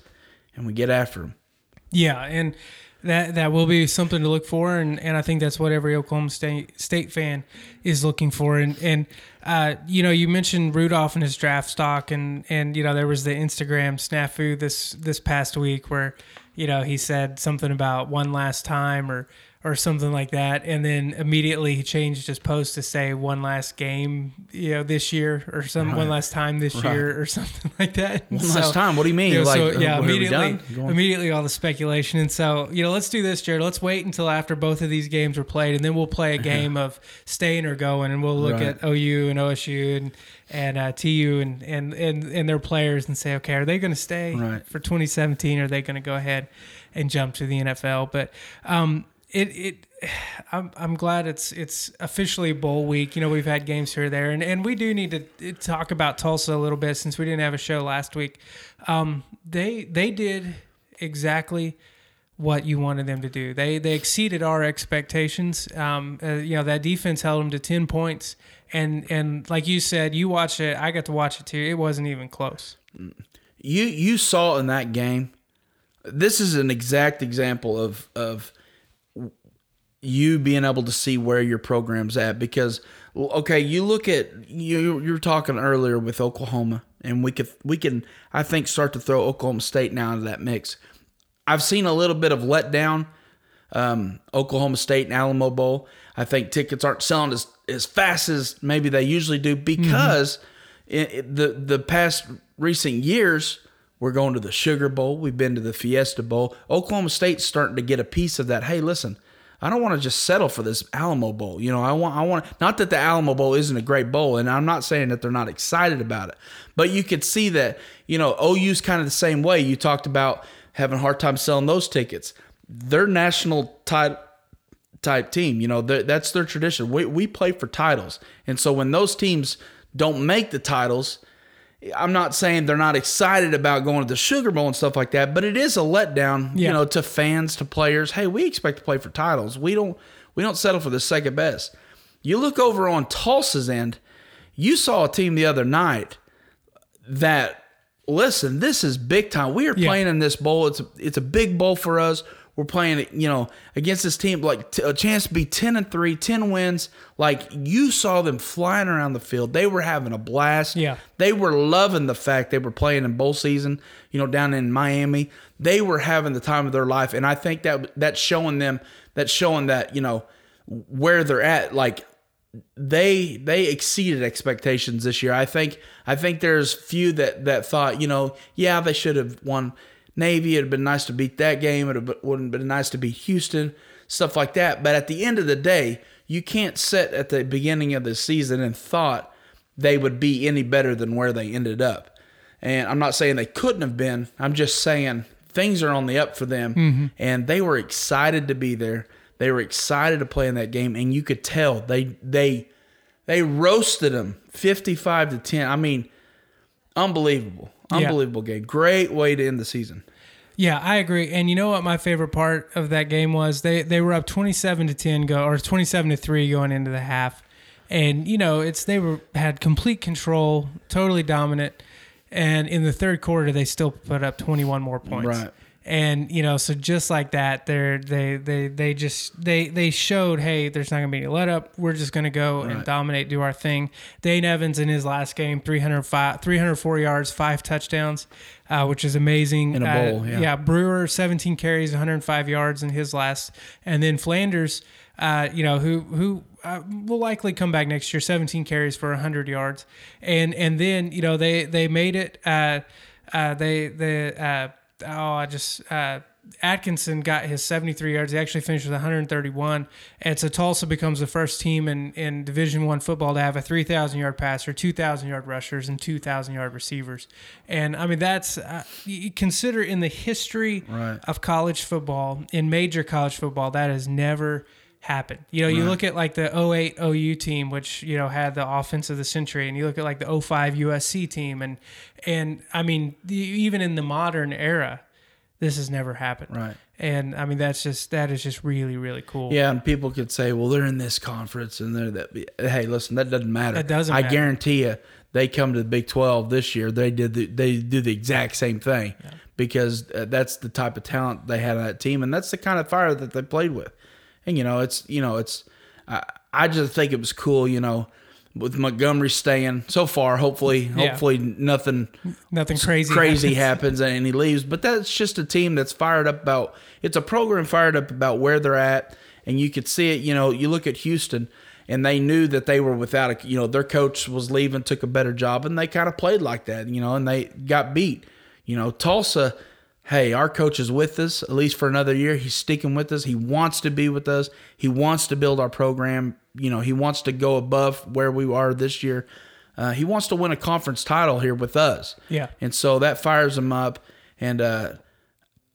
and we get after them. Yeah, and that that will be something to look for, and, and I think that's what every Oklahoma State State fan is looking for. And and uh, you know, you mentioned Rudolph and his draft stock, and and you know there was the Instagram snafu this this past week where you know he said something about one last time or or something like that, and then immediately he changed his post to say one last game, you know, this year or some one last time this year or something like that. One last time? What do you mean? know, Like, so, yeah, what, are we immediately, done? Go on. immediately all the speculation, and so you know, let's do this, Jared. Let's wait until after both of these games are played, and then we'll play a game of staying or going, and we'll look Right. at OU and OSU and and uh, TU and, and and and their players and say, okay, are they going to stay Right. for 2017? Or are they going to go ahead and jump to the NFL? But um, it it. I'm, I'm glad it's it's officially bowl week. You know, we've had games here there, and, and we do need to talk about Tulsa a little bit since we didn't have a show last week. Um, they they did exactly what you wanted them to do. They they exceeded our expectations. Um, uh, you know that defense held them to ten points, and and like you said, you watched it. I got to watch it too. It wasn't even close. you you saw in that game. This is an exact example of of you being able to see where your program's at because okay, you look at you you were talking earlier with Oklahoma and we could we can I think start to throw Oklahoma State now into that mix. I've seen a little bit of letdown. Um, Oklahoma State and Alamo Bowl. I think tickets aren't selling as, as fast as maybe they usually do because it, it- the the past recent years we're going to the Sugar Bowl. We've been to the Fiesta Bowl. Oklahoma State's starting to get a piece of that. Hey, listen, I don't want to just settle for this Alamo Bowl. You know, I want I want not that the Alamo Bowl isn't a great bowl, and I'm not saying that they're not excited about it, but you could see that you know OU's kind of the same way. You talked about having a hard time selling those tickets. Their national title type team. You know, that's their tradition. We, we play for titles. And so when those teams don't make the titles, I'm not saying they're not excited about going to the Sugar Bowl and stuff like that, but it is a letdown, you know, to fans, to players. Hey, we expect to play for titles. We don't we don't settle for the second best. You look over on Tulsa's end, you saw a team the other night that listen, this is big time. We are Yeah. playing in this bowl. It's a, it's a big bowl for us. We're playing, you know, against this team like t- a chance to be 10 and 3, 10 wins. Like you saw them flying around the field. They were having a blast. Yeah. They were loving the fact they were playing in bowl season, you know, down in Miami. They were having the time of their life and I think that that's showing them that's showing that, you know, where they're at like they they exceeded expectations this year. I think I think there's few that that thought, you know, yeah, they should have won Navy. It'd have been nice to beat that game. It would have been nice to beat Houston, stuff like that. But at the end of the day, you can't sit at the beginning of the season and thought they would be any better than where they ended up. And I'm not saying they couldn't have been. I'm just saying things are on the up for them, mm-hmm. and they were excited to be there. They were excited to play in that game, and you could tell they they they roasted them 55 to 10. I mean, unbelievable, Yeah. unbelievable game. Great way to end the season. Yeah, I agree. And you know what my favorite part of that game was? They they were up 27 to 10 go or 27 to 3 going into the half. And you know, it's they were had complete control, totally dominant. And in the third quarter they still put up 21 more points. Right. And you know, so just like that, they're they they they just they they showed, hey, there's not gonna be any let up. We're just gonna go and dominate, do our thing. Dane Evans in his last game, 305, 304 yards, five touchdowns, uh, which is amazing. In a Uh, bowl, yeah. yeah, Brewer 17 carries, 105 yards in his last, and then Flanders, uh, you know, who who uh, will likely come back next year, 17 carries for 100 yards, and and then you know they they made it. Uh, uh, they they uh, oh I just. Uh, Atkinson got his 73 yards. He actually finished with 131. And so Tulsa becomes the first team in, in Division One football to have a 3,000 yard passer, 2,000 yard rushers, and 2,000 yard receivers. And I mean, that's uh, you consider in the history Right. of college football, in major college football, that has never happened. You know, you look at like the 08 OU team, which, you know, had the offense of the century, and you look at like the 05 USC team. And, and I mean, the, even in the modern era, this has never happened. Right. And I mean, that's just, that is just really, really cool. Yeah, and people could say, well, they're in this conference and they're that. Hey, listen, that doesn't matter. That doesn't I matter. guarantee you, they come to the Big Twelve this year. They did the, they do the exact same thing because uh, that's the type of talent they had on that team, and that's the kind of fire that they played with. And you know, it's you know, it's I, I just think it was cool. You know, with Montgomery staying so far. Hopefully, Yeah. hopefully nothing Nothing crazy. crazy happens. happens and he leaves. But that's just a team that's fired up about. It's a program fired up about where they're at, and you could see it. You know, you look at Houston, and they knew that they were without a. You know, their coach was leaving, took a better job, and they kind of played like that. You know, and they got beat. You know, Tulsa. Hey, our coach is with us at least for another year. He's sticking with us. He wants to be with us. He wants to build our program. You know, he wants to go above where we are this year. Uh, he wants to win a conference title here with us. Yeah. And so that fires him up. And uh,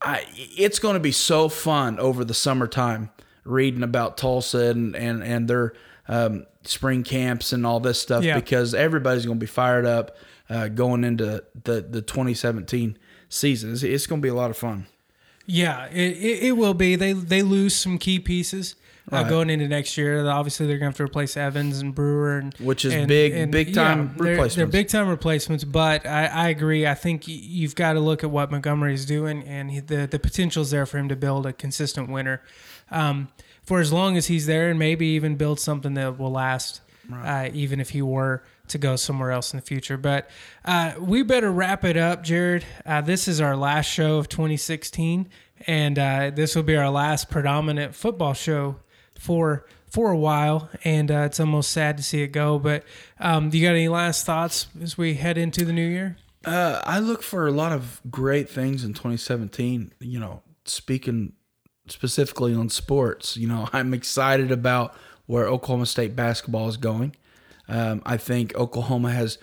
I, it's going to be so fun over the summertime reading about Tulsa and, and, and their um, spring camps and all this stuff Yeah. because everybody's going to be fired up uh, going into the, the 2017 season. It's, going to be a lot of fun. Yeah, it, it, it will be. They they lose some key pieces uh, Right. going into next year. Obviously, they're going to have to replace Evans and Brewer, and Which is and- big- and, big time they're- They're, replacements. big time replacements. But I, I agree. I think you've got to look at what Montgomery is doing, and he, the the potential's there for him to build a consistent winner um, for as long as he's there, and maybe even build something that will last. Uh, even if he were to go somewhere else in the future. But uh, we better wrap it up, Jared. Uh, this is our last show of 2016, and uh, this will be our last predominant football show for for a while. And uh, it's almost sad to see it go. But um, do you got any last thoughts as we head into the new year? Uh, I look for a lot of great things in 2017. You know, speaking specifically on sports, you know, I'm excited about where Oklahoma State basketball is going. Um, I think Oklahoma has,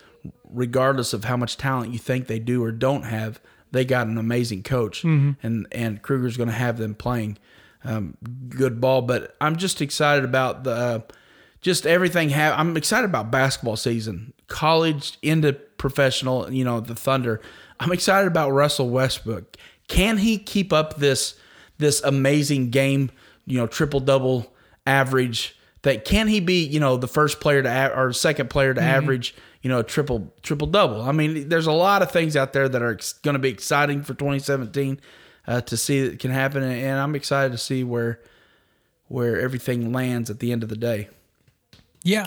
regardless of how much talent you think they do or don't have, they got an amazing coach, and and Kruger's going to have them playing um, good ball. But I'm just excited about the uh, just everything. Ha- I'm excited about basketball season, college into professional. You know, the Thunder. I'm excited about Russell Westbrook. Can he keep up this this amazing game? You know, triple double average. That can he be? You know, the first player to or second player to average. You know, a triple triple double. I mean, there's a lot of things out there that are going to be exciting for 2017 uh, to see that can happen, and I'm excited to see where where everything lands at the end of the day. Yeah,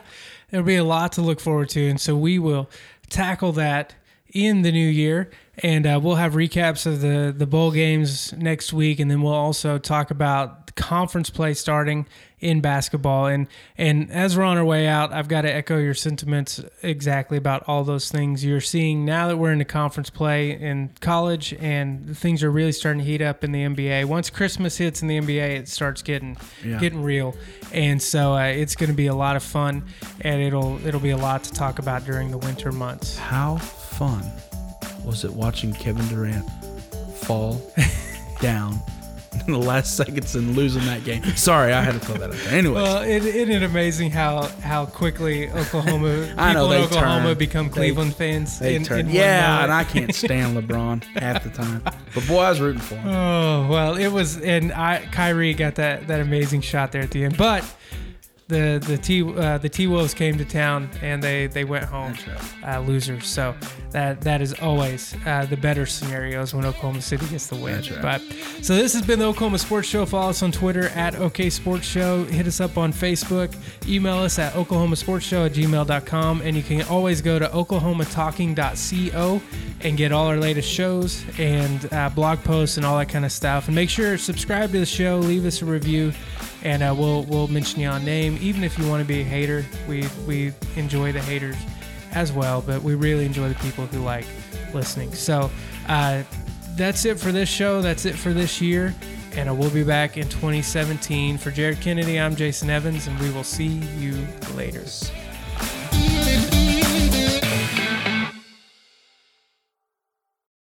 there'll be a lot to look forward to, and so we will tackle that in the new year, and uh, we'll have recaps of the the bowl games next week, and then we'll also talk about the conference play starting in basketball. And and as we're on our way out, I've got to echo your sentiments exactly about all those things you're seeing now that we're into conference play in college, and things are really starting to heat up in the NBA. Once Christmas hits in the NBA, it starts getting Yeah. getting real, and so uh, it's going to be a lot of fun, and it'll it'll be a lot to talk about during the winter months. How fun was it watching Kevin Durant fall down in the last seconds and losing that game? Sorry, I had to throw that there. Anyway, Well, it, isn't it amazing how how quickly Oklahoma people I know, in Oklahoma turn. become They- Cleveland fans? they in, in yeah, and I can't stand LeBron half the time. But boy, I was rooting for him. Oh well, it was, and I Kyrie got that that amazing shot there at the end, but. The the T uh, the T Wolves came to town and they, they went home uh, losers. So that that is always uh, the better scenarios when Oklahoma City gets the win. Right. But so this has been the Oklahoma Sports Show. Follow us on Twitter at OK Sports Show. Hit us up on Facebook. Email us at Oklahoma Sports Show at gmail.com. And you can always go to oklahomatalking.co and get all our latest shows and uh, blog posts and all that kind of stuff. And make sure to subscribe to the show, leave us a review, and uh, we'll we'll mention you on name. Even if you want to be a hater, we we enjoy the haters as well, but we really enjoy the people who like listening. So uh, that's it for this show. That's it for this year. And uh, we'll be back in 2017. For Jared Kennedy, I'm Jayson Evans, and we will see you later.